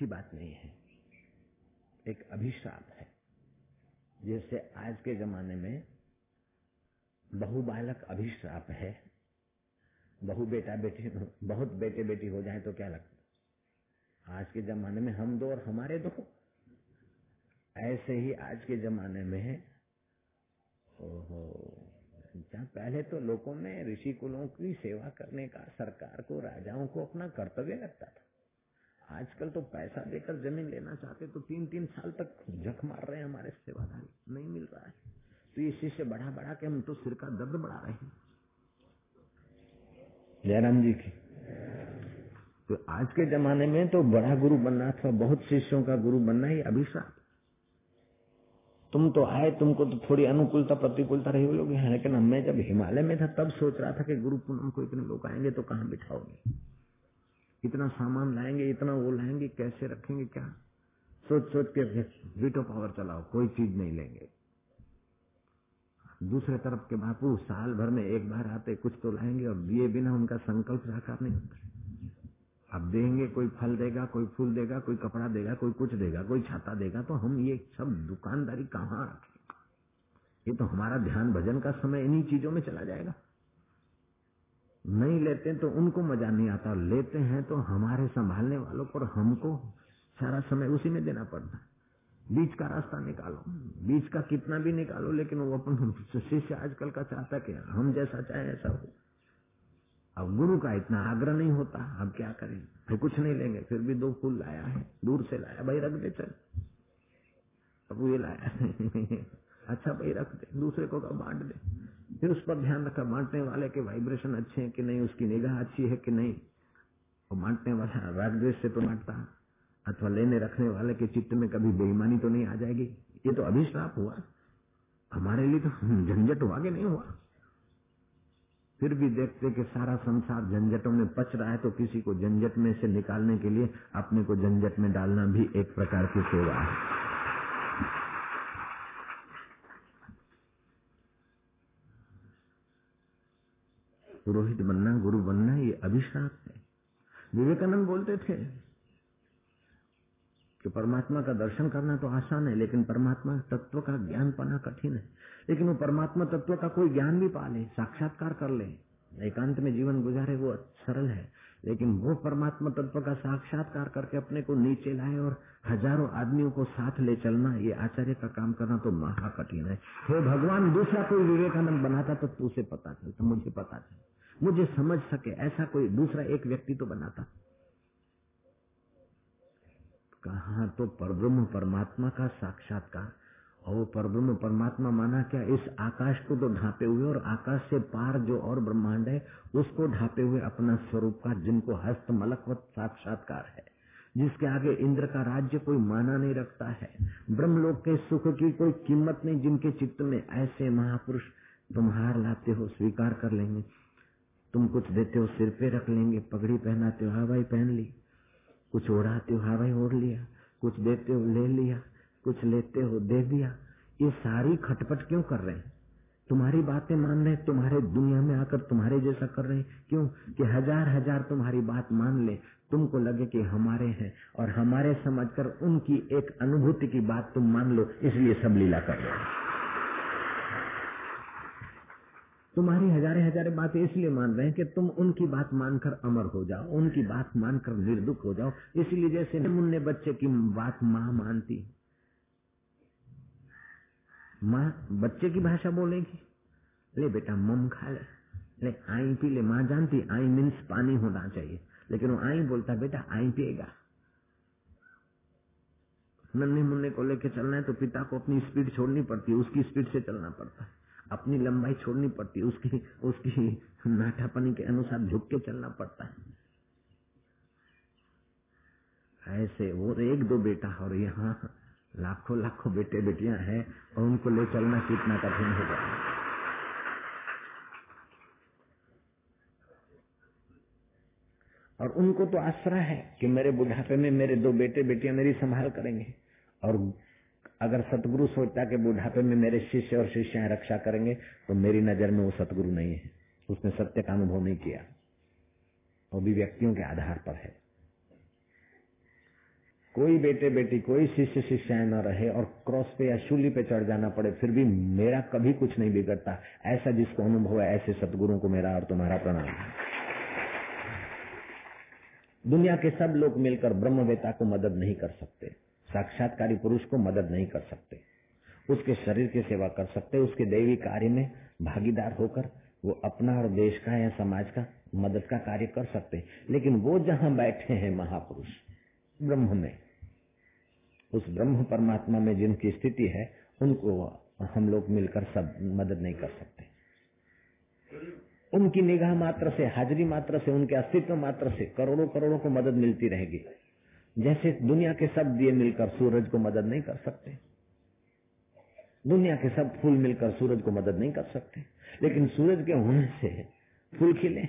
अच्छी बात नहीं है। एक अभिशाप है, जैसे आज के जमाने में बहु बालक अभिश्राप है। बहु बेटा बेटी, बहुत बेटे बेटी हो जाए तो क्या लगता आज के जमाने में हम दो और हमारे दो। ऐसे ही आज के जमाने में, ओहो पहले तो लोगों में ऋषि कुलों की सेवा करने का, सरकार को, राजाओं को अपना कर्तव्य लगता था। आजकल तो पैसा देकर ज़मीन लेना चाहते तो तीन तीन साल तक जख मार रहे हैं हमारे सेवादारी। नहीं मिल रहा है। तो ये शिष्य बढ़ा बढ़ा के हम तो सिर का दर्द बढ़ा रहे हैं। जयराम जी की। तो आज के जमाने में तो बड़ा गुरु बनना अथवा बहुत शिष्यों का गुरु बनना ही अभिशाप। तुम तो आए, तुमको तो थोड़ी अनुकूलता, प्रतिकूलता रही लोग लेकिन मैं जब हिमालय में था, तब सोच रहा था कि गुरु पूनम को इतने लोग आएँगे तो कहाँ बिठाओगे? इतना सामान लाएँगे, इतना वो लाएँगे, कैसे रखेंगे, क्या? सोच सोच के वीटो पावर चलाओ, कोई चीज़ नहीं लेंगे। दूसरे तरफ़ के बापू, साल भर में एक बार आते, कुछ तो लाएँगे और दिए बिना उनका संकल्प साकार नहीं होता। अब देंगे, कोई फल देगा, कोई फूल देगा, कोई कपड़ा देगा, कोई कुछ देगा, कोई छाता देगा तो हम ये सब दुकानदारी कहाँ रखें ये तो हमारा ध्यान भजन का समय इन्हीं चीज़ों में चला जाएगा। नहीं लेते तो उनको मज़ा नहीं आता। लेते हैं तो हमारे संभालने वालों पर हमको सारा समय उसी में देना पड़ता है। बीच का रास्ता निकालो। बीच का कितना भी निकालो, लेकिन वो अपन शिष्य आजकल का चाहता कि हम जैसा चाहे ऐसा हो। अब गुरु का इतना आग्रह नहीं होता, अब क्या करें? फिर कुछ नहीं लेंगे, फिर भी दो फूल लाया है। दूर से लाया, भाई रख दे, चल। अब ये लाया अच्छा भाई रख दे, दूसरे को का बांट दे? फिर उस पर ध्यान रखा बांटने वाले के वाइब्रेशन अच्छे हैं कि नहीं, उसकी निगाह अच्छी है कि नहीं और बांटने वाला राग द्वेष से तो बांटता अथवा लेने रखने वाले के चित्त में कभी बेईमानी तो नहीं आ जाएगी। ये तो अभिश्राप हुआ। हमारे लिए तो झंझट हुआ कि नहीं हुआ? फिर भी देखते कि सारा संसार झंझटों में पच रहा है तो किसी को झंझट में से निकालने के लिए अपने को झंझट में डालना भी एक प्रकार की सेवा है। पुरोहित बनना, गुरु बनना, ये अभिशाप है। विवेकानंद बोलते थे कि परमात्मा का दर्शन करना तो आसान है, लेकिन परमात्मा तत्व का ज्ञान पाना कठिन है। लेकिन वो परमात्मा तत्व का कोई ज्ञान भी पा ले, साक्षात्कार कर ले, एकांत में जीवन गुजारे वो सरल है। लेकिन वो परमात्मा तत्व का साक्षात्कार करके अपने को नीचे लाए और हज़ारों आदमियों को साथ ले चलना, ये आचार्य का काम करना तो महा कठिन है। हे भगवान, दूसरा कोई विवेकानंद बनाता तो तुझे पता चलता, मुझे पता चल मुझे समझ सके, ऐसा कोई दूसरा एक व्यक्ति तो बनाता। कहा तो परब्रह्म परमात्मा का साक्षात्कार। और वो परब्रह्म परमात्मा माना क्या? इस आकाश को तो ढांपे हुए और आकाश से पार जो और ब्रह्मांड है, उसको ढांपे हुए अपना स्वरूप का, जिनको हस्त मलकवत साक्षात्कार है, जिसके आगे इंद्र का राज्य कोई माना नहीं रखता है। ब्रह्मलोक के सुख की कोई कीमत नहीं, जिनके चित्त में ऐसे महापुरुष तुम हार लाते हो, स्वीकार कर लेंगे। तुम कुछ देते हो, सिर पे रख लेंगे, पगड़ी पहनाते हो, हवाई पहन ली, कुछ ओढ़ाते हो, हवाई ओढ़ लिया, कुछ देते हो, ले लिया। कुछ लेते हो दे दिया। ये सारी खटपट क्यों कर रहे हैं? तुम्हारी बातें मान रहे तुम्हारे दुनिया में आकर तुम्हारे जैसा कर रहे हैं। क्यों? कि हज़ार हज़ार तुम्हारी बात मान ले, तुमको लगे कि हमारे हैं और हमारे समझकर उनकी एक अनुभूति की बात तुम मान लो, इसलिए सब लीला कर रहे हो। तुम्हारी हजारे हजारे बातें इसलिए मान रहे हैं कि तुम उनकी बात मानकर अमर हो जाओ, उनकी बात मानकर निर्दुख हो जाओ। इसलिए जैसे मुन्ने बच्चे की बात माँ मानती माँ बच्चे की भाषा बोलेगी? ले बेटा, मम खा ले ले आई पी ले माँ जानती, आई मीन्स पानी होना चाहिए। लेकिन वो आई बोलता, बेटा, आई पिएगा। नन्हे मुन्ने को लेके चलना है तो पिता को अपनी स्पीड छोड़नी पड़ती है। उसकी स्पीड से चलना पड़ता है। अपनी लंबाई छोड़नी पड़ती है। उसकी उसकी नाठापनी के अनुसार झुक के चलना पड़ता है। ऐसे वो एक दो बेटा और यहाँ लाखों लाखों बेटे बेटियाँ हैं और उनको ले चलना कितना कठिन होगा। और उनको तो आश्रय है कि मेरे बुढ़ापे में मेरे दो बेटे बेटियाँ मेरी संभाल करेंगे। और अगर सतगुरु सोचता कि बुढ़ापे में मेरे शिष्य और शिष्याएँ रक्षा करेंगे तो मेरी नज़र में वो सतगुरु नहीं है। उसने सत्य का अनुभव नहीं किया। वो भी व्यक्तियों के आधार पर है। कोई बेटे बेटी, कोई शिष्य शिष्याएँ न रहे और क्रॉस पे या शूली पे चढ़ जाना पड़े, फिर भी मेरा कभी कुछ नहीं बिगड़ता। ऐसा जिसको अनुभव है, ऐसे सतगुरु को मेरा और तुम्हारा प्रणाम दुनिया के सब लोग मिलकर ब्रह्मवेता को मदद नहीं कर सकते। साक्षात्कारी पुरुष को मदद नहीं कर सकते। उसके शरीर की सेवा कर सकते, उसके दैवी कार्य में भागीदार होकर वो अपना और देश का या समाज का मदद का कार्य कर सकते। लेकिन वो जहाँ बैठे हैं महापुरुष ब्रह्म में। उस ब्रह्म परमात्मा में जिनकी स्थिति है, उनको हम लोग मिलकर सब मदद नहीं कर सकते। उनकी निगाह मात्र से, हाजिरी मात्र से, उनके अस्तित्व मात्र से करोड़ों करोड़ों को मदद मिलती रहेगी। जैसे दुनिया के सब दिए मिलकर सूरज को मदद नहीं कर सकते। दुनिया के सब फूल मिलकर सूरज को मदद नहीं कर सकते। लेकिन सूरज के होने से फूल खिले।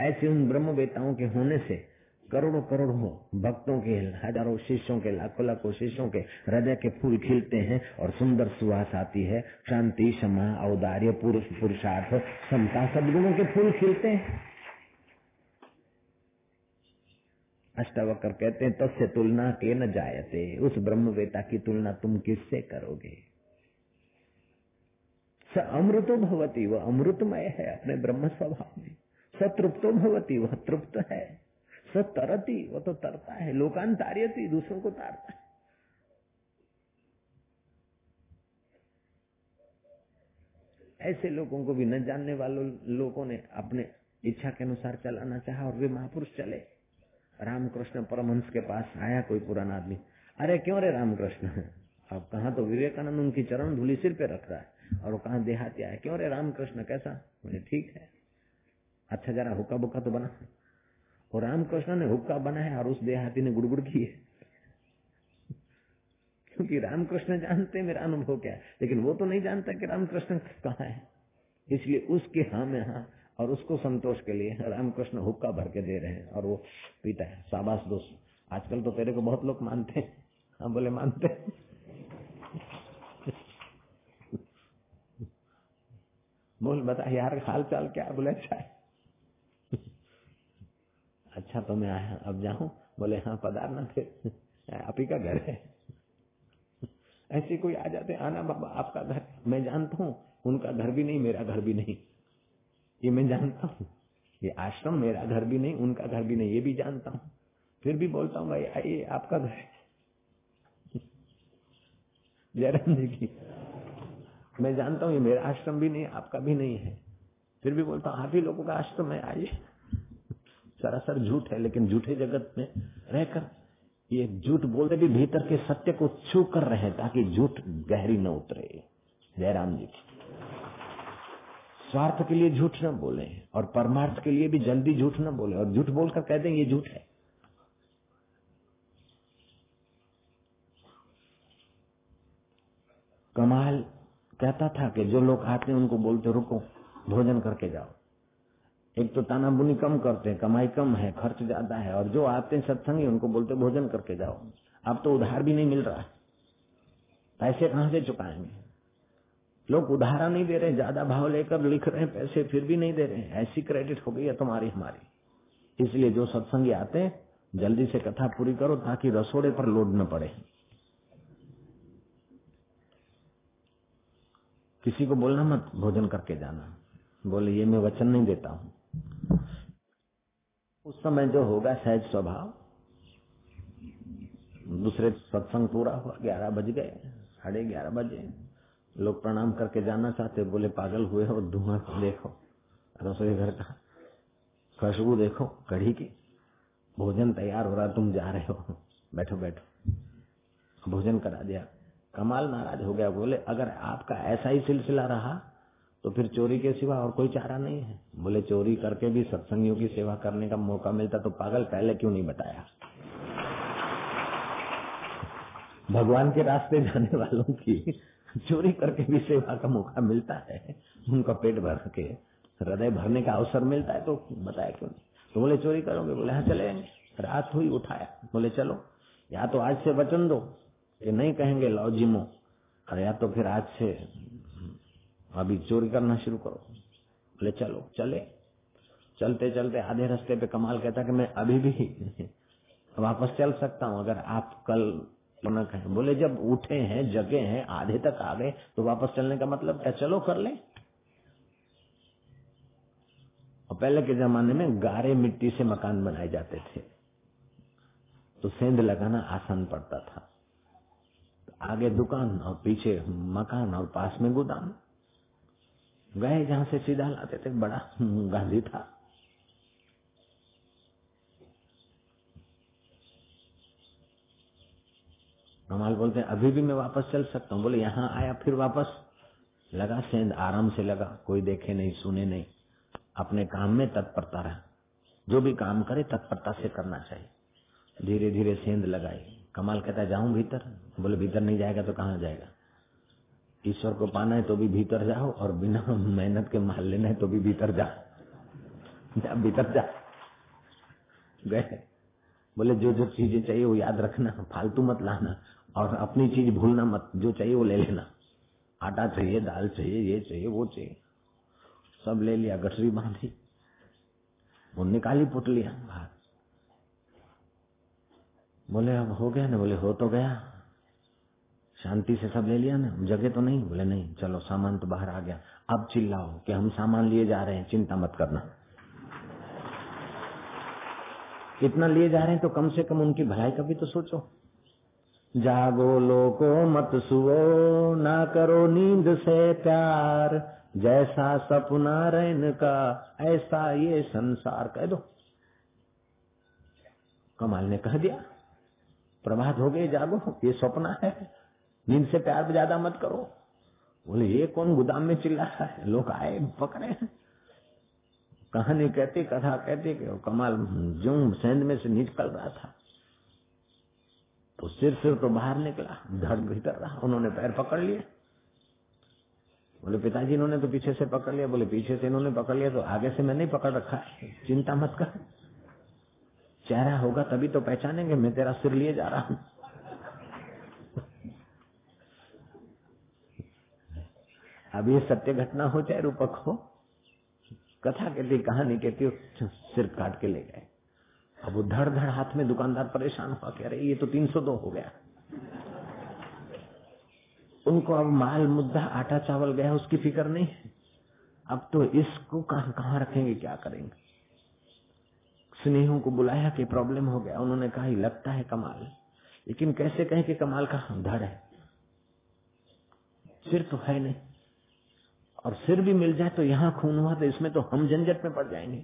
ऐसे उन ब्रह्म वेताओं के होने से करोड़ों करोड़ों भक्तों के, हज़ारों शिष्यों के, लाखों लाखों शिष्यों के हृदय के फूल खिलते हैं और सुंदर सुहास आती है। शांति, क्षमा, औदार्य, पुरुष, पुरुषार्थ, समता, सदगुणों के फूल खिलते हैं। अष्टावकर कहते हैं, तस्य तुलना के न जायते। उस ब्रह्मवेता की तुलना तुम किससे करोगे? स अमृतो भवती, वह अमृतमय है अपने ब्रह्म स्वभाव में। सतृप्तो भवती, वह तृप्त है। तरती, वो तो तरता है, लोकान लोकांतार्यती दूसरों को तारता है। ऐसे लोगों को भी न जानने वालों, लोगों ने अपने इच्छा के अनुसार चलाना चाहा और वे महापुरुष चले। रामकृष्ण परमहंस के पास आया कोई पुराना आदमी। अरे, क्यों रे रामकृष्ण? अब कहा तो विवेकानंद उनकी चरण धूली सिर पे रख रहा है और वो कहा देहाती आया। क्यों रे रामकृष्ण, कैसा? बोले, ठीक है। अच्छा जरा हुक्का बुक्का तो बना। और रामकृष्ण ने हुक्का बनाया और उस देहाती ने गुड़गुड़ की है क्योंकि रामकृष्ण जानते मेरा अनुभव क्या है। लेकिन वो तो नहीं जानता कि रामकृष्ण कहा है। इसलिए उसके हाँ में हाँ और उसको संतोष के लिए रामकृष्ण हुक्का भर के दे रहे हैं और वो पीता है। शाबाश दोस्त। आजकल तो तेरे को बहुत लोग मानते हैं। हाँ बोले मानते बोल, बता, यार हाल चाल क्या बोले अच्छा है। अच्छा तो मैं आया, अब जाऊँ? बोले हाँ पधारना फिर आप ही का घर है। ऐसे कोई आ जाते, आना बाबा, आपका घर। मैं जानता हूँ, उनका घर भी नहीं, मेरा घर भी नहीं। ये मैं जानता हूँ। ये आश्रम मेरा घर भी नहीं, उनका घर भी नहीं, ये भी जानता हूँ। फिर भी बोलता हूँ, भाई, आइए, आपका घर जयराम जी की, मैं जानता हूँ, ये मेरा आश्रम भी नहीं, आपका भी नहीं है। फिर भी बोलता हूँ, आप ही लोगों का आश्रम है, आइए। सरासर झूठ है, लेकिन झूठे जगत में रहकर ये झूठ बोलते भी भीतर के सत्य को छू कर रहे ताकि झूठ गहरी न उतरे। जयराम जी की। स्वार्थ के लिए झूठ न बोले और परमार्थ के लिए भी जल्दी झूठ न बोले और झूठ बोलकर कह दें ये झूठ है। कमाल कहता था कि जो लोग आते हैं उनको बोलते, रुको, भोजन करके जाओ। एक तो ताना बुनी कम करते हैं, कमाई कम है, खर्च ज़्यादा है, और जो आते हैं सत्संगी, उनको बोलते भोजन करके जाओ। अब तो उधार भी नहीं मिल रहा है। पैसे कहाँ से चुकाएँगे? लोग उधारा नहीं दे रहे ज़्यादा भाव लेकर लिख रहे हैं, पैसे फिर भी नहीं दे रहे हैं। ऐसी क्रेडिट हो गई है तुम्हारी, हमारी। इसलिए जो सत्संगी आते हैं, जल्दी से कथा पूरी करो ताकि रसोड़े पर लोड न पड़े। किसी को बोलना मत, भोजन करके जाना। बोले, ये मैं वचन नहीं देता हूँ। उस समय जो होगा सहज स्वभाव। दूसरे सत्संग पूरा हुआ, ग्यारह बज गए, साढ़े ग्यारह बजे। लोग प्रणाम करके जाना चाहते, बोले, पागल हुए हो, धुआँ देखो? रसोई घर का खुशबू देखो, कढ़ी की। भोजन तैयार हो रहा, तुम जा रहे हो। बैठो बैठो। भोजन करा दिया। कमाल नाराज़ हो गया। बोले, अगर आपका ऐसा ही सिलसिला रहा तो फिर चोरी के सिवा और कोई चारा नहीं है। बोले, चोरी करके भी सत्संगियों की सेवा करने का मौका मिलता तो पागल पहले क्यों नहीं बताया? भगवान के रास्ते जाने वालों की चोरी करके भी सेवा का मौका मिलता है। उनका पेट भर के हृदय भरने का अवसर मिलता है तो बताया क्यों नहीं? तो बोले, चोरी करोगे? बोले हाँ चले रात हुई, उठाया। बोले, चलो, या तो आज से वचन दो कि नहीं कहेंगे लो जिमो। और या तो फिर आज से अभी चोरी करना शुरू करो। बोले, चलो, चले। चलते चलते आधे रास्ते पे कमाल कहता कि मैं अभी भी वापस चल सकता हूँ, अगर आप कल कहें। बोले, जब उठे हैं, जगे हैं, आधे तक आ गए तो वापस चलने का मतलब क्या? चलो, कर ले। और पहले के जमाने में गारे मिट्टी से मकान बनाए जाते थे। तो सेंध लगाना आसान पड़ता था। आगे दुकान और पीछे मकान और पास में गोदाम। गए जहाँ से सीधा लाते थे, बड़ा गांधी था। कमाल बोलते अभी भी मैं वापस चल सकता हूँ। बोले, यहाँ आया, फिर वापस? लगा, सेंध आराम से लगा, कोई देखे नहीं, सुने नहीं। अपने काम में तत्परता रहा। जो भी काम करे, तत्परता से करना चाहिए। धीरे धीरे सेंध लगाई। कमाल कहता जाऊँ भीतर? बोले, भीतर नहीं जाएगा तो कहाँ जाएगा? ईश्वर को पाना है तो भी भीतर जाओ और बिना मेहनत के माल लेना है तो भी भीतर जा। जा, भीतर जा। गए। बोले, जो जो चीज़ें चाहिए वो याद रखना, फालतू मत लाना और अपनी चीज़ भूलना मत, जो चाहिए वो ले लेना। आटा चाहिए, दाल चाहिए, ये चाहिए, वो चाहिए। सब ले लिया, गठरी बांधी। वो निकाली पुटलिया बाहर। बोले, अब हो गया ना? बोले, हो तो गया। शांति से सब ले लिया ना। जगह तो नहीं। बोले, नहीं, चलो, सामान तो बाहर आ गया। अब चिल्लाओ कि हम सामान लिए जा रहे हैं। चिंता मत करना। इतना लिए जा रहे हैं तो कम से कम उनकी भलाई का भी तो सोचो। जागो लोको मत सुओ, ना करो नींद से प्यार। जैसा सपना रहन का, ऐसा ये संसार। कह दो। कमाल ने कह दिया। प्रभात हो गए जागो। ये सपना है। नींद से प्यार ज़्यादा मत करो। बोले, ये कौन गोदाम में चिल्ला रहा है? लोग आए, पकड़े कहानी कहती, कथा कहती कि कमाल जो सेंध में से निकल रहा था। तो सिर सिर तो बाहर निकला धड़ भीतर रहा, उन्होंने पैर पकड़ लिए। बोले, पिताजी, इन्होंने तो पीछे से पकड़ लिया। बोले, पीछे से इन्होंने पकड़ लिया तो आगे से मैं नहीं पकड़ रखा है। चिंता मत कर। चेहरा होगा तभी तो पहचानेंगे, मैं तेरा सिर लिए जा रहा हूँ। अब ये सत्य घटना हो, चाहे रूपक हो। कथा कहती, कहानी कहती, सिर काट के ले गए। अब वो धड़ धड़ हाथ में दुकानदार परेशान हुआ कह रहे ये तो तीन सौ दो हो गया। उनको अब माल, मुद्दा, आटा, चावल, गया, उसकी फ़िक्र नहीं है। अब तो इसको कहाँ कहाँ रखेंगे, क्या करेंगे? स्नेहों को बुलाया कि प्रॉब्लम हो गया। उन्होंने कहा लगता है कमाल। लेकिन कैसे कहें कि कमाल का धड़ है? सिर तो है नहीं। और सिर भी मिल जाए तो यहाँ खून हुआ तो इसमें तो हम झंझट में पड़ जाएँगे।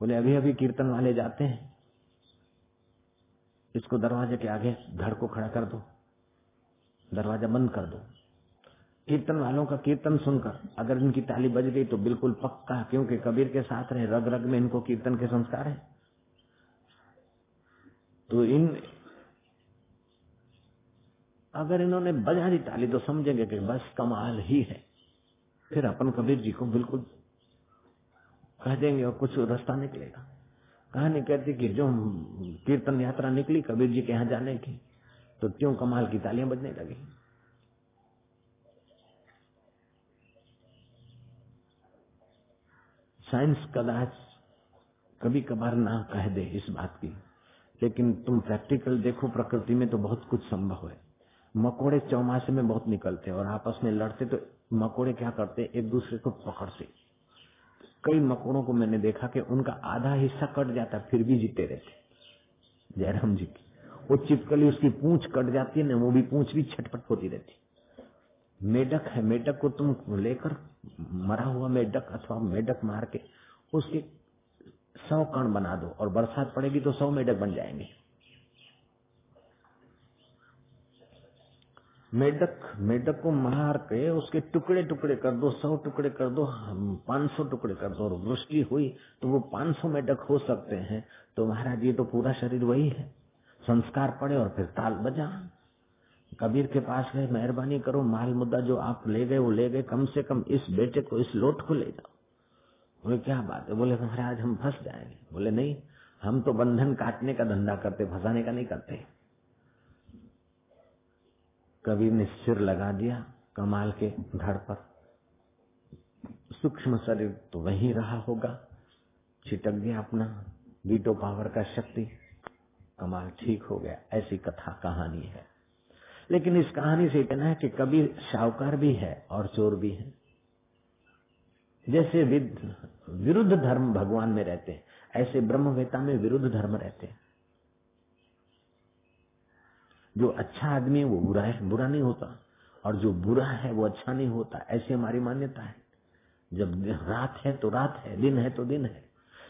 बोले अभी अभी कीर्तन वाले जाते हैं। इसको दरवाजे के आगे धड़ को खड़ा कर दो। दरवाज़ा बंद कर दो। कीर्तन वालों का कीर्तन सुनकर अगर इनकी ताली बज गई तो बिल्कुल पक्का, क्योंकि कबीर के साथ रहे रग रग में इनको कीर्तन के संस्कार है। तो इन, अगर इन्होंने बजा दी ताली तो समझेंगे कि बस कमाल ही है। फिर अपन कबीर जी को बिल्कुल कह देंगे और कुछ रास्ता निकलेगा। कहानी कहती कि जो कीर्तन यात्रा निकली कबीर जी के यहाँ जाने की तो क्यों कमाल की तालियाँ बजने लगी। साइंस कदाच कभी कभार ना कह दे इस बात की, लेकिन तुम प्रैक्टिकल देखो, प्रकृति में तो बहुत कुछ संभव है। मकोड़े चौमासे में बहुत निकलते और आपस में लड़ते तो मकोड़े क्या करते, एक दूसरे को पकड़ते। कई मकोड़ों को मैंने देखा कि उनका आधा हिस्सा कट जाता, फिर भी जीते रहते। जयराम जी की। वो चिपकली, उसकी पूंछ कट जाती है ना, वो भी पूंछ भी छटपट होती रहती। मेढक है, मेढक को तुम लेकर मरा हुआ मेढक अथवा मेढक मार के उसके सौ कण बना दो, और बरसात पड़ेगी तो सौ मेढक बन जाएँगे। मेढक मेढक को मार के उसके टुकड़े टुकड़े कर दो, सौ टुकड़े कर दो, पाँच सौ टुकड़े कर दो, और वृष्टि हुई तो वो पाँच सौ मेढक हो सकते हैं। तो महाराज, ये तो पूरा शरीर वही है। संस्कार पड़े और फिर ताल बजा कबीर के पास गए, मेहरबानी करो, माल मुद्दा जो आप ले गए, वो ले गए, कम से कम इस बेटे को इस लोट को ले जाओ। बोले, क्या बात है? बोले, महाराज, हम फंस जाएँगे। बोले, नहीं, हम तो बंधन काटने का धंधा करते, फंसाने का नहीं करते। कबीर ने सिर लगा दिया कमाल के धड़ पर। सूक्ष्म शरीर तो वहीं रहा होगा। छिटक गया अपना वीटो पावर का शक्ति। कमाल ठीक हो गया, ऐसी कथा कहानी है। लेकिन इस कहानी से इतना है कि कभी शाहूकार भी है और चोर भी है। जैसे विरुद्ध धर्म भगवान में रहते हैं, ऐसे ब्रह्मवेता में विरुद्ध धर्म रहते हैं। जो अच्छा आदमी है, वो बुरा है, बुरा नहीं होता। और जो बुरा है, वो अच्छा नहीं होता। ऐसी हमारी मान्यता है। जब रात है तो रात है, दिन है तो दिन है।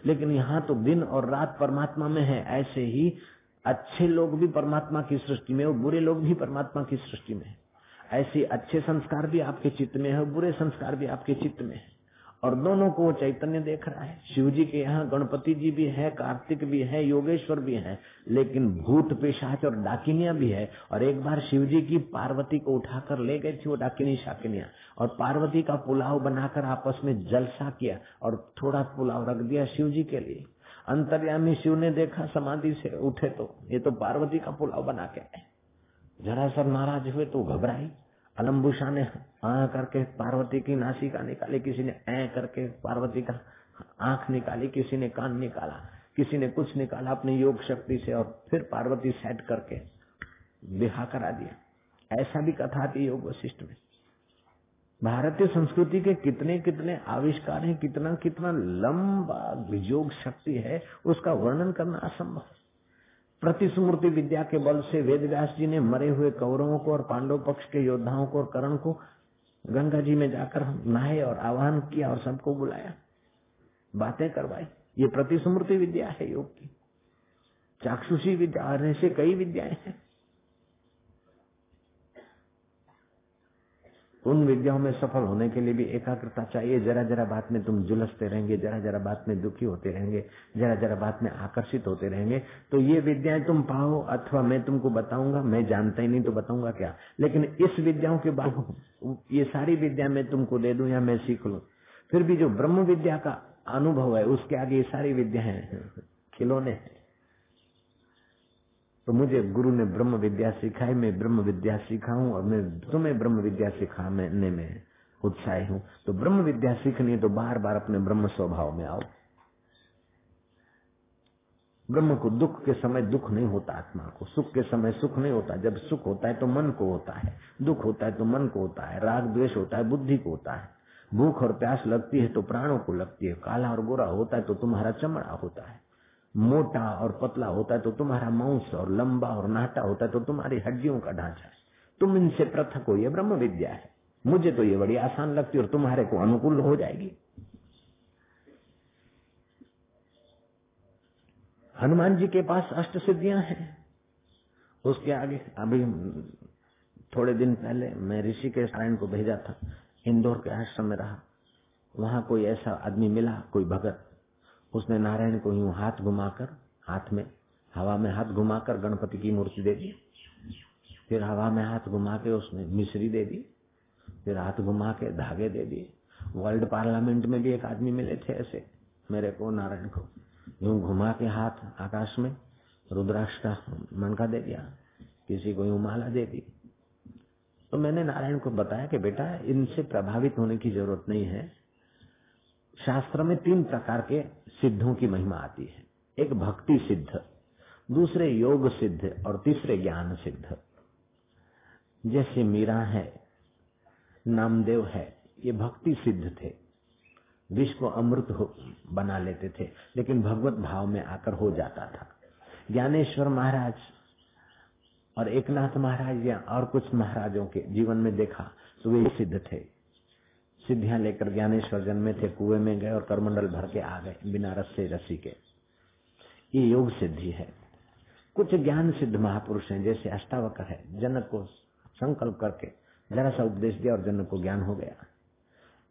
लेकिन यहाँ तो दिन और रात परमात्मा में है। ऐसे ही अच्छे लोग भी परमात्मा की सृष्टि में और बुरे लोग भी परमात्मा की सृष्टि में है। ऐसे अच्छे संस्कार भी आपके चित्त में है बुरे संस्कार भी आपके चित्त में है। और दोनों को वो चैतन्य देख रहा है। शिव जी के यहाँ गणपति जी भी है, कार्तिक भी है, योगेश्वर भी है, लेकिन भूत पेशाच और डाकिनिया भी है। और एक बार शिव जी की पार्वती को उठाकर ले गई थी वो डाकिनी शाकिनिया। और पार्वती का पुलाव बनाकर आपस में जलसा किया और थोड़ा पुलाव रख दिया शिव जी के लिए। अंतर्यामी शिव ने देखा समाधि से उठे तो ये तो पार्वती का पुलाव बना के जरा सर नाराज़ हुए तो घबराई। अलम्बुषा ने आ करके पार्वती की नासिका निकाली, किसी ने ऐ करके पार्वती का आँख निकाली, किसी ने कान निकाला, किसी ने कुछ निकाला अपनी योग शक्ति से और फिर पार्वती सेट करके बिहा करा दिया। ऐसा भी कथा थी योग वशिष्ठ में। भारतीय संस्कृति के कितने कितने आविष्कार हैं, कितना कितना लंबा योग शक्ति है, उसका वर्णन करना असंभव प्रतिस्मृति विद्या के बल से वेद व्यास जी ने मरे हुए कौरवों को और पांडव पक्ष के योद्धाओं को और करण को गंगा जी में जाकर नहाए और आह्वान किया और सबको बुलाया। बातें करवाई। ये प्रतिस्मृति विद्या है योग की। चाक्षुषी विद्या से कई विद्याएँ हैं। उन विद्याओं में सफल होने के लिए भी एकाग्रता चाहिए। जरा जरा बात में तुम जुलसते रहेंगे, जरा जरा बात में दुखी होते रहेंगे, जरा जरा बात में आकर्षित होते रहेंगे। तो ये विद्याएँ तुम पाओ अथवा मैं तुमको बताऊँगा, मैं जानता ही नहीं तो बताऊँगा क्या। लेकिन इस विद्याओं के बाद ये सारी विद्या मैं तुमको दे दू या मैं सीख लू। फिर भी जो ब्रह्म विद्या का अनुभव है, उसके आगे ये सारी विद्याएँ खिलौने हैं। तो मुझे गुरु ने ब्रह्म विद्या सिखाई, मैं ब्रह्म विद्या सीखा हूँ और मैं तुम्हें ब्रह्म विद्या सिखाने में उत्साही हूँ। तो ब्रह्म विद्या सीखनी है तो बार बार अपने ब्रह्म स्वभाव में आओ। ब्रह्म को दुख के समय दुख नहीं होता, आत्मा को। सुख के समय सुख नहीं होता। जब सुख होता है तो मन को होता है। दुख होता है तो मन को होता है। राग द्वेष होता है, बुद्धि को होता है। भूख और प्यास लगती है तो प्राणों को लगती है। काला और गोरा होता है तो तुम्हारा चमड़ा होता है। मोटा और पतला होता है तो तुम्हारा मांस और लंबा और नाटा होता है तो तुम्हारी हड्डियों का ढांचा है। तुम इनसे पृथक हो, यह ब्रह्म विद्या है। मुझे तो ये बड़ी आसान लगती है और तुम्हारे को अनुकूल हो जाएगी। हनुमान जी के पास अष्ट सिद्धियाँ हैं। उसके आगे, अभी थोड़े दिन पहले मैं ऋषि के सायन को भेजा था, इंदौर के आश्रम में रहा। वहाँ कोई ऐसा आदमी मिला, कोई भगत। उसने नारायण को यूँ हाथ घुमाकर, हाथ में, हवा में हाथ घुमाकर गणपति की मूर्ति दे दी। फिर हवा में हाथ घुमा के उसने मिश्री दे दी। फिर हाथ घुमा के धागे दे दिए। वर्ल्ड पार्लियामेंट में भी एक आदमी मिले थे ऐसे, मेरे को, नारायण को। यूँ घुमा के हाथ आकाश में, रुद्राक्ष का मनका दे दिया, किसी को यूँ माला दे दी। तो मैंने नारायण को बताया कि बेटा, इनसे प्रभावित होने की ज़रूरत नहीं है। शास्त्र में तीन प्रकार के सिद्धों की महिमा आती है। एक भक्ति सिद्ध दूसरे योग सिद्ध और तीसरे ज्ञान सिद्ध। जैसे मीरा है नामदेव है ये भक्ति सिद्ध थे। विश्व को अमृत हो, बना लेते थे लेकिन भगवत भाव में आकर हो जाता था। ज्ञानेश्वर महाराज और एकनाथ महाराज या और कुछ महाराजों के जीवन में देखा तो वे सिद्ध थे। सिद्धियाँ लेकर ज्ञानेश्वर जन्मे थे, कुएँ में गए और करमंडल भर के आ गए, बिना रस्से रसी के। ये योग सिद्धि है। कुछ ज्ञान सिद्ध महापुरुष हैं, जैसे अष्टावकर है, जनक को संकल्प करके जरा सा उपदेश दिया और जनक को ज्ञान हो गया।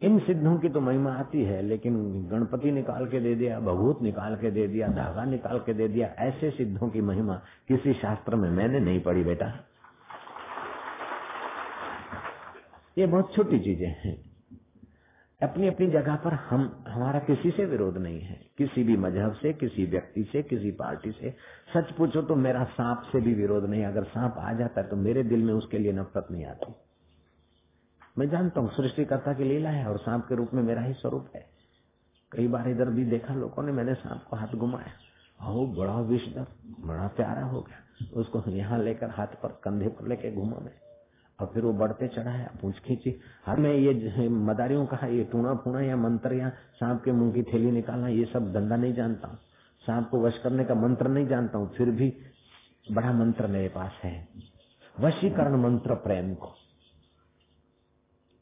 इन सिद्धों की तो महिमा आती है, लेकिन गणपति निकाल के दे दिया भभूत निकाल के दे दिया, धागा निकाल के दे दिया, ऐसे सिद्धों की महिमा किसी शास्त्र में मैंने नहीं पढ़ी बेटा। ये बहुत छोटी चीज़ें हैं। अपनी अपनी जगह पर हम, हमारा किसी से विरोध नहीं है। किसी भी मज़हब से, किसी व्यक्ति से, किसी पार्टी से। सच पूछो तो मेरा सांप से भी विरोध नहीं। अगर सांप आ जाता है तो मेरे दिल में उसके लिए नफरत नहीं आती। मैं जानता हूँ, सृष्टिकर्ता की लीला है और सांप के रूप में मेरा ही स्वरूप है। कई बार इधर भी देखा लोगों ने, मैंने सांप को हाथ घुमाया। हो बड़ा विषधर बड़ा प्यारा हो गया। उसको यहाँ लेकर हाथ पर कंधे पर लेके घूमा मैं। और फिर वो बढ़ते चढ़ाया पूछ खींची, हर मैं ये मदारियों का ये टूणा फूणा या मंत्र या सांप के मुँह की थैली निकालना, ये सब धंधा नहीं जानता हूँ। सांप को वश करने का मंत्र नहीं जानता हूँ, फिर भी बड़ा मंत्र मेरे पास है। वशीकरण मंत्र प्रेम को।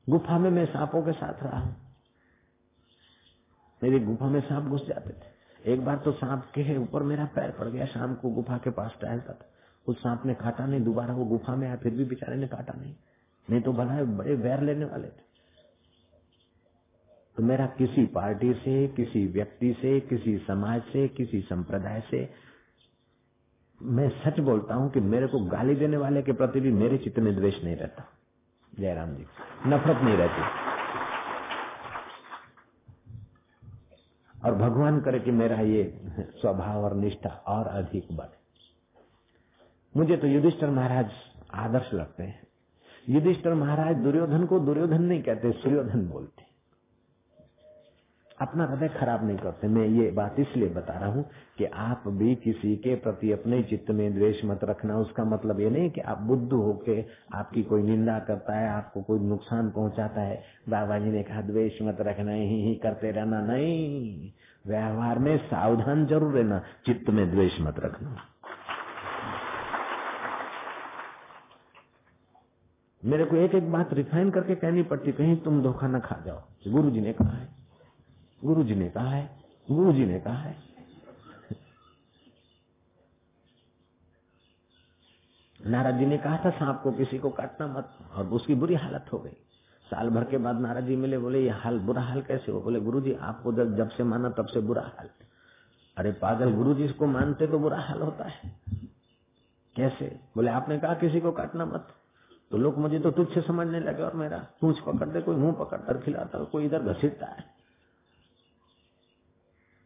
गुफा में मैं सांपों के साथ रहा हूँ। मेरी गुफा में सांप घुस जाते थे। एक बार तो सांप के ऊपर मेरा पैर पड़ गया, शाम को गुफा के पास टहलता था। उस सांप ने काटा नहीं, दोबारा वो गुफा में आया, फिर भी बेचारे ने काटा नहीं। नहीं तो भला बड़े वैर लेने वाले थे। तो मेरा किसी पार्टी से, किसी व्यक्ति से, किसी समाज से, किसी संप्रदाय से, मैं सच बोलता हूँ कि मेरे को गाली देने वाले के प्रति भी मेरे चित्त में द्वेष नहीं रहता। जयराम जी, नफरत नहीं रहती। और भगवान करे कि मेरा ये स्वभाव और निष्ठा और अधिक बढ़े। मुझे तो युधिष्ठर महाराज आदर्श लगते हैं। युधिष्ठर महाराज दुर्योधन को दुर्योधन नहीं कहते सूर्योधन बोलते अपना हृदय खराब नहीं करते। मैं ये बात इसलिए बता रहा हूँ कि आप भी किसी के प्रति अपने चित्त में द्वेष मत रखना। उसका मतलब ये नहीं कि आप बुद्ध होके आपकी कोई निंदा करता है आपको कोई नुकसान पहुंचाता है। बाबा जी ने कहा द्वेष मत रखना ही, ही करते रहना। नहीं व्यवहार में सावधान ज़रूर रहना चित्त में द्वेष मत रखना। मेरे को एक एक बात रिफाइन करके कहनी पड़ती, कहीं तुम धोखा न खा जाओ। गुरु जी ने कहा है। गुरु जी ने कहा है। गुरु जी ने कहा है। नारद जी ने कहा था, सांप को किसी को काटना मत। और उसकी बुरी हालत हो गई। साल भर के बाद नारद जी मिले, बोले ये हाल बुरा हाल कैसे हो बोले गुरु जी आपको जब जब से माना तब से बुरा हाल। अरे पागल गुरु जी इसको मानते तो बुरा हाल होता है। कैसे? बोले, आपने कहा किसी को काटना मत। तो लोग मुझे तो तुझसे समझने लगे और मेरा पूछ पकड़ते कोई मुँह पकड़ कर खिलाता कोई इधर घसीटता है।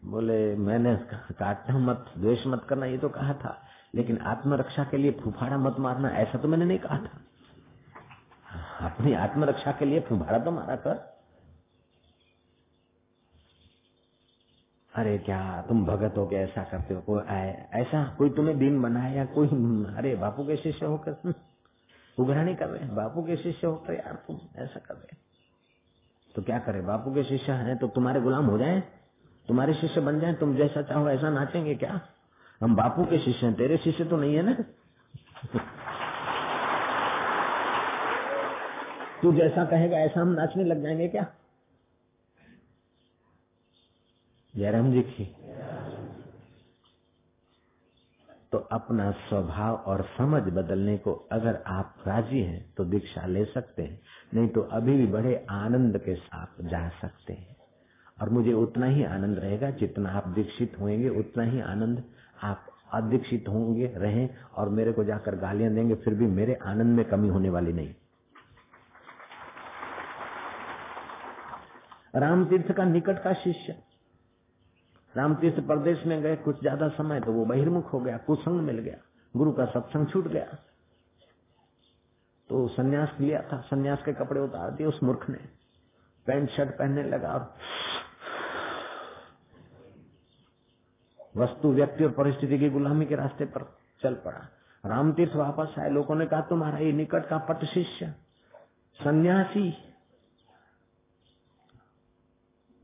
बोले, मैंने काटना मत, द्वेष मत करना, ये तो कहा था। लेकिन आत्मरक्षा के लिए फुफाड़ा मत मारना, ऐसा तो मैंने नहीं कहा था। अपनी आत्मरक्षा के लिए फुफाड़ा तो मारा कर अरे क्या तुम भगत हो क्या ऐसा करते हो? कोई ऐसा कोई तुम्हें दिन बनाया कोई, अरे बापू के शिष्य होकर उघरानी कर रहे बापू के शिष्य होकर यार तुम ऐसा कर रहे तो क्या करे? बापू के शिष्य हैं तो तुम्हारे गुलाम हो जाए? तुम्हारे शिष्य बन जाए? तुम जैसा चाहो ऐसा नाचेंगे क्या? हम बापू के शिष्य हैं, तेरे शिष्य तो नहीं है ना? तू जैसा कहेगा, ऐसा हम नाचने लग जाएँगे क्या? जयराम जी की तो अपना स्वभाव और समझ बदलने को अगर आप राज़ी हैं तो दीक्षा ले सकते हैं। नहीं तो अभी भी बड़े आनंद के साथ जा सकते हैं। और मुझे उतना ही आनंद रहेगा जितना आप दीक्षित होंगे, उतना ही आनंद आप अदीक्षित होंगे, रहें और मेरे को जाकर गालियाँ देंगे, फिर भी मेरे आनंद में कमी होने वाली नहीं। राम तीर्थ का निकट का शिष्य। राम तीर्थ प्रदेश में गए, कुछ ज़्यादा समय तो वो बहिर्मुख हो गया, कुसंग मिल गया, गुरु का सत्संग छूट गया। तो संन्यास लिया था, सन्यास के कपड़े उतार दिए उस मूर्ख ने। पैंट, शर्ट पहनने लगा और वस्तु, व्यक्ति और परिस्थिति की गुलामी के रास्ते पर चल पड़ा। रामतीर्थ वापस आए, लोगों ने कहा, तुम्हारा ये निकट का पट शिष्य, सन्यासी।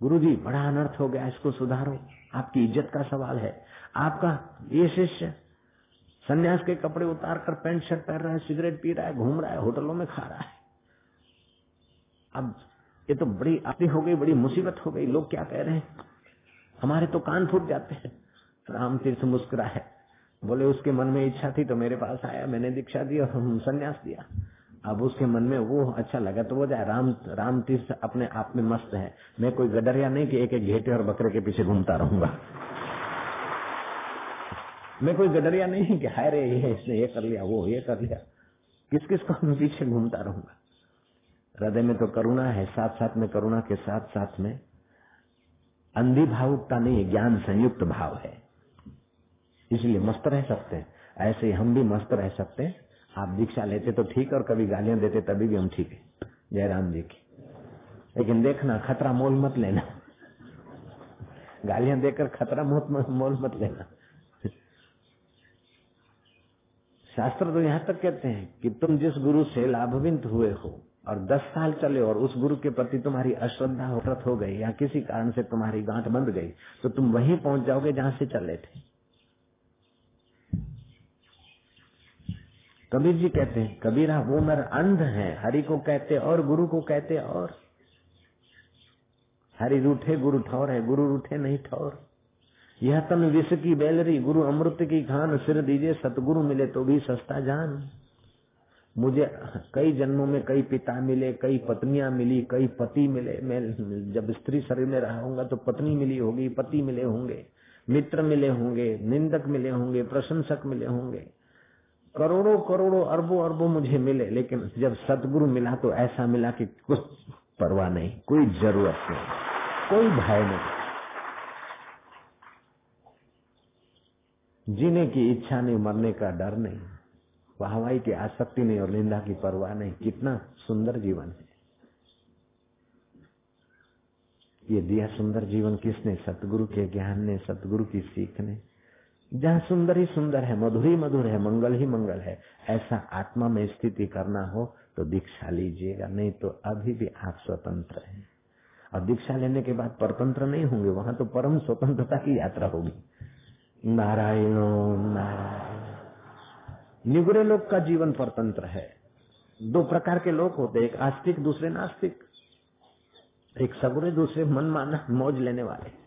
गुरु जी बड़ा अनर्थ हो गया, इसको सुधारो। आपकी इज़्ज़त का सवाल है। आपका ये शिष्य सन्यास के कपड़े उतार कर पैंट शर्ट पहन रहा है, सिगरेट पी रहा है, घूम रहा है, होटलों में खा रहा है। अब ये तो बड़ी आपी हो गई, बड़ी मुसीबत हो गई। लोग क्या कह रहे हैं? हमारे तो कान फूट जाते हैं। राम तीर्थ मुस्कुरा है बोले, उसके मन में इच्छा थी तो मेरे पास आया। मैंने दीक्षा दी और संन्यास दिया। अब उसके मन में वो अच्छा लगा तो वो जाए, राम राम तीर्थ अपने आप में मस्त है। मैं कोई गडरिया नहीं कि एक एक घेटे और बकरे के पीछे घूमता रहूँगा। मैं कोई गडरिया नहीं कि हाय रे, ये इसने ये कर लिया, वो ये कर लिया। किस किस को मैं पीछे घूमता रहूँगा? हृदय में तो करुणा है साथ साथ में करुणा के साथ साथ में अंधी भावुकता नहीं, ज्ञान संयुक्त भाव है। इसलिए मस्त रह सकते हैं। ऐसे हम भी मस्त रह सकते हैं। आप दीक्षा लेते तो ठीक और कभी गालियाँ देते तभी भी हम ठीक है। जयराम जी की। लेकिन देखना, खतरा मोल मत लेना। गालियाँ देकर खतरा मोल मत लेना। शास्त्र तो यहाँ तक कहते हैं कि तुम जिस गुरु से लाभविंत हुए हो, और दस साल चले, और उस गुरु के प्रति तुम्हारी अश्रद्धा हो गई, या किसी कारण से तुम्हारी गांठ बंद गई तो तुम वहीं पहुँच जाओगे जहाँ से चले थे। कबीर जी कहते हैं, कबीरा वो नर अंध है। हरि को कहते और, गुरु को कहते और। हरि रूठे, गुरु ठौर है, गुरु रूठे नहीं ठौर। यह तन विष की बैलरी, गुरु अमृत की खान सिर दीजिए, सतगुरु मिले तो भी सस्ता जान। मुझे कई जन्मों में कई पिता मिले, कई पत्नियाँ मिली, कई पति मिले। मैं जब स्त्री शरीर में रहा हूँगा तो पत्नी मिली होगी, पति मिले होंगे, मित्र मिले होंगे, निंदक मिले होंगे, प्रशंसक मिले होंगे। करोड़ों करोड़ों अरबों अरबों मुझे मिले, लेकिन जब सतगुरु मिला तो ऐसा मिला कि कुछ परवाह नहीं, कोई ज़रूरत नहीं, कोई भय नहीं। जीने की इच्छा नहीं, मरने का डर नहीं वाहवाई की आसक्ति नहीं और निंदा की परवाह नहीं। कितना सुंदर जीवन है। ये दिया सुंदर जीवन किसने? सतगुरु के ज्ञान ने, सतगुरु की सीख ने। जहाँ सुंदर ही सुंदर है, मधुर ही मधुर है, मंगल ही मंगल है, ऐसा आत्मा में स्थिति करना हो तो दीक्षा लीजिएगा, नहीं तो अभी भी आप स्वतंत्र हैं। और दीक्षा लेने के बाद परतंत्र नहीं होंगे, वहाँ तो परम स्वतंत्रता की यात्रा होगी। नारायण नारायण। निगुरे लोग का जीवन परतंत्र है। दो प्रकार के लोग होते एक आस्तिक, दूसरे नास्तिक। एक सगुरे, दूसरे मन माना मौज लेने वाले।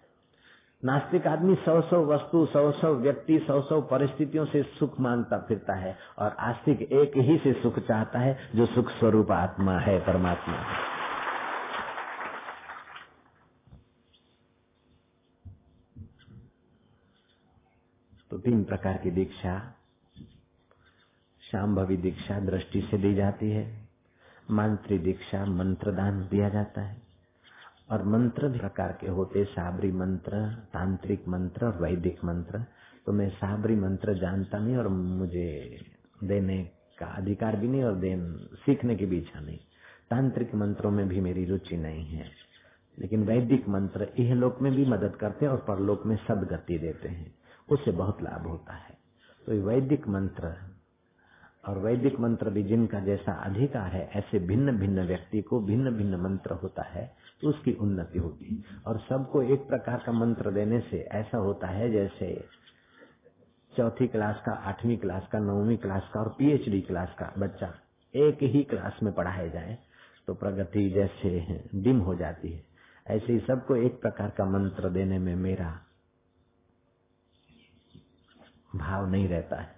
नास्तिक आदमी सौ सौ वस्तु सौ सौ व्यक्ति सौ सौ परिस्थितियों से सुख माँगता फिरता है और आस्तिक एक ही से सुख चाहता है, जो सुख स्वरूप आत्मा है, परमात्मा तो तीन प्रकार की दीक्षा शाम्भवी दीक्षा दृष्टि से दी जाती है, मंत्री दीक्षा मंत्र दान दिया जाता है। और मंत्र भी प्रकार के होते साबरी मंत्र, तांत्रिक मंत्र और वैदिक मंत्र। तो मैं साबरी मंत्र जानता नहीं और मुझे देने का अधिकार भी नहीं और देन सीखने की भी इच्छा नहीं। तांत्रिक मंत्रों में भी मेरी रुचि नहीं है। लेकिन वैदिक मंत्र यह लोक में भी मदद करते हैं और परलोक में सदगति देते हैं। उससे बहुत लाभ होता है। तो वैदिक मंत्र और वैदिक मंत्र भी जिनका जैसा अधिकार है, ऐसे भिन्न भिन्न व्यक्ति को भिन्न भिन्न मंत्र होता है। तो उसकी उन्नति होगी। और सबको एक प्रकार का मंत्र देने से ऐसा होता है जैसे चौथी क्लास का, आठवीं क्लास का, नौवीं क्लास का और पीएचडी क्लास का बच्चा एक ही क्लास में पढ़ाए जाए तो प्रगति जैसे डिम हो जाती है। ऐसे ही सबको एक प्रकार का मंत्र देने में मेरा भाव नहीं रहता है।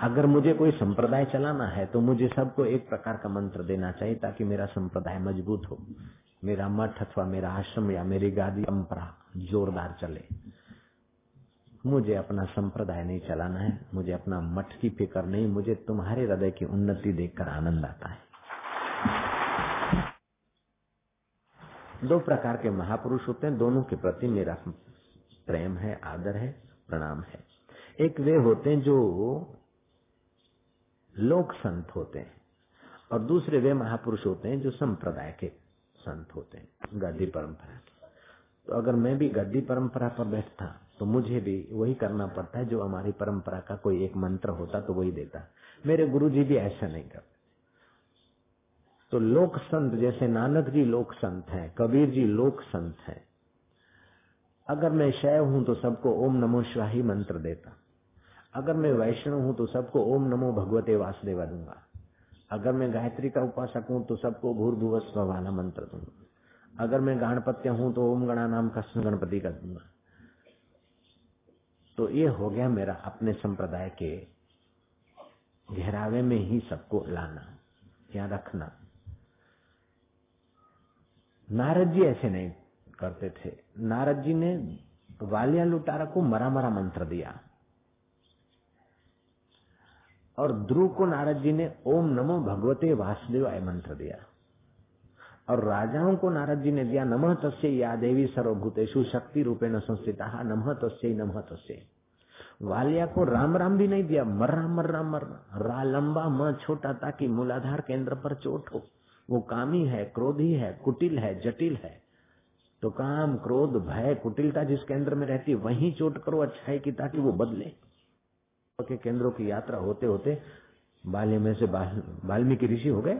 अगर मुझे कोई संप्रदाय चलाना है तो मुझे सबको एक प्रकार का मंत्र देना चाहिए ताकि मेरा संप्रदाय मज़बूत हो। मेरा मठ अथवा मेरा आश्रम या मेरी गादी, परंपरा जोरदार चले। मुझे अपना संप्रदाय नहीं चलाना है, मुझे अपना मठ की फ़िक्र नहीं, मुझे तुम्हारे हृदय की उन्नति देखकर आनंद आता है। दो प्रकार के महापुरुष होते हैं, दोनों के प्रति मेरा प्रेम है, आदर है, प्रणाम है। एक वे होते हैं जो लोक संत होते हैं, और दूसरे वे महापुरुष होते हैं जो संप्रदाय के संत होते हैं, गद्दी परंपरा तो अगर मैं भी गद्दी परंपरा पर बैठता तो मुझे भी वही करना पड़ता है जो हमारी परंपरा का कोई एक मंत्र होता तो वही देता। मेरे गुरु जी भी ऐसा नहीं करते। तो लोक संत, जैसे नानक जी लोक संत हैं, कबीर जी लोक संत हैं। अगर मैं शैव हूँ तो सबको ओम नमो शिवाही मंत्र देता। अगर मैं वैष्णव हूँ तो सबको ओम नमो भगवते वासुदेवा दूँगा। अगर मैं गायत्री का उपासक हूँ तो सबको भूर भूर्भुव वाला मंत्र दूँगा। अगर मैं गणपत्य हूँ तो ओम गणा नाम का गणपति का दूँगा। तो ये हो गया मेरा अपने संप्रदाय के घेरावे में ही सबको लाना या रखना। नारद जी ऐसे नहीं करते थे। नारद जी ने वालिया लुटारा को मरा मरा मंत्र दिया। और ध्रुव को नारद जी ने ओम नमो भगवते वासुदेवाय मंत्र दिया। और राजाओं को नारद जी ने दिया, नमः तस्य या देवी सर्वभूतेषु शक्ति रूपेण संस्थिता, नमः तस्य नमः तस्य। वालिया को राम राम भी नहीं दिया मर्रा मर्रा मर्रा रा लंबा म छोटा ताकि मूलाधार केंद्र पर चोट हो। वो कामी है, क्रोधी है, कुटिल है, जटिल है। तो काम, क्रोध, भय, कुटिलता जिस केंद्र में रहती, वहीं चोट करो, अच्छाई की ताकि वो बदले। के केंद्रों की यात्रा होते होते बाल्य में से वाल्मीकि ऋषि हो गए।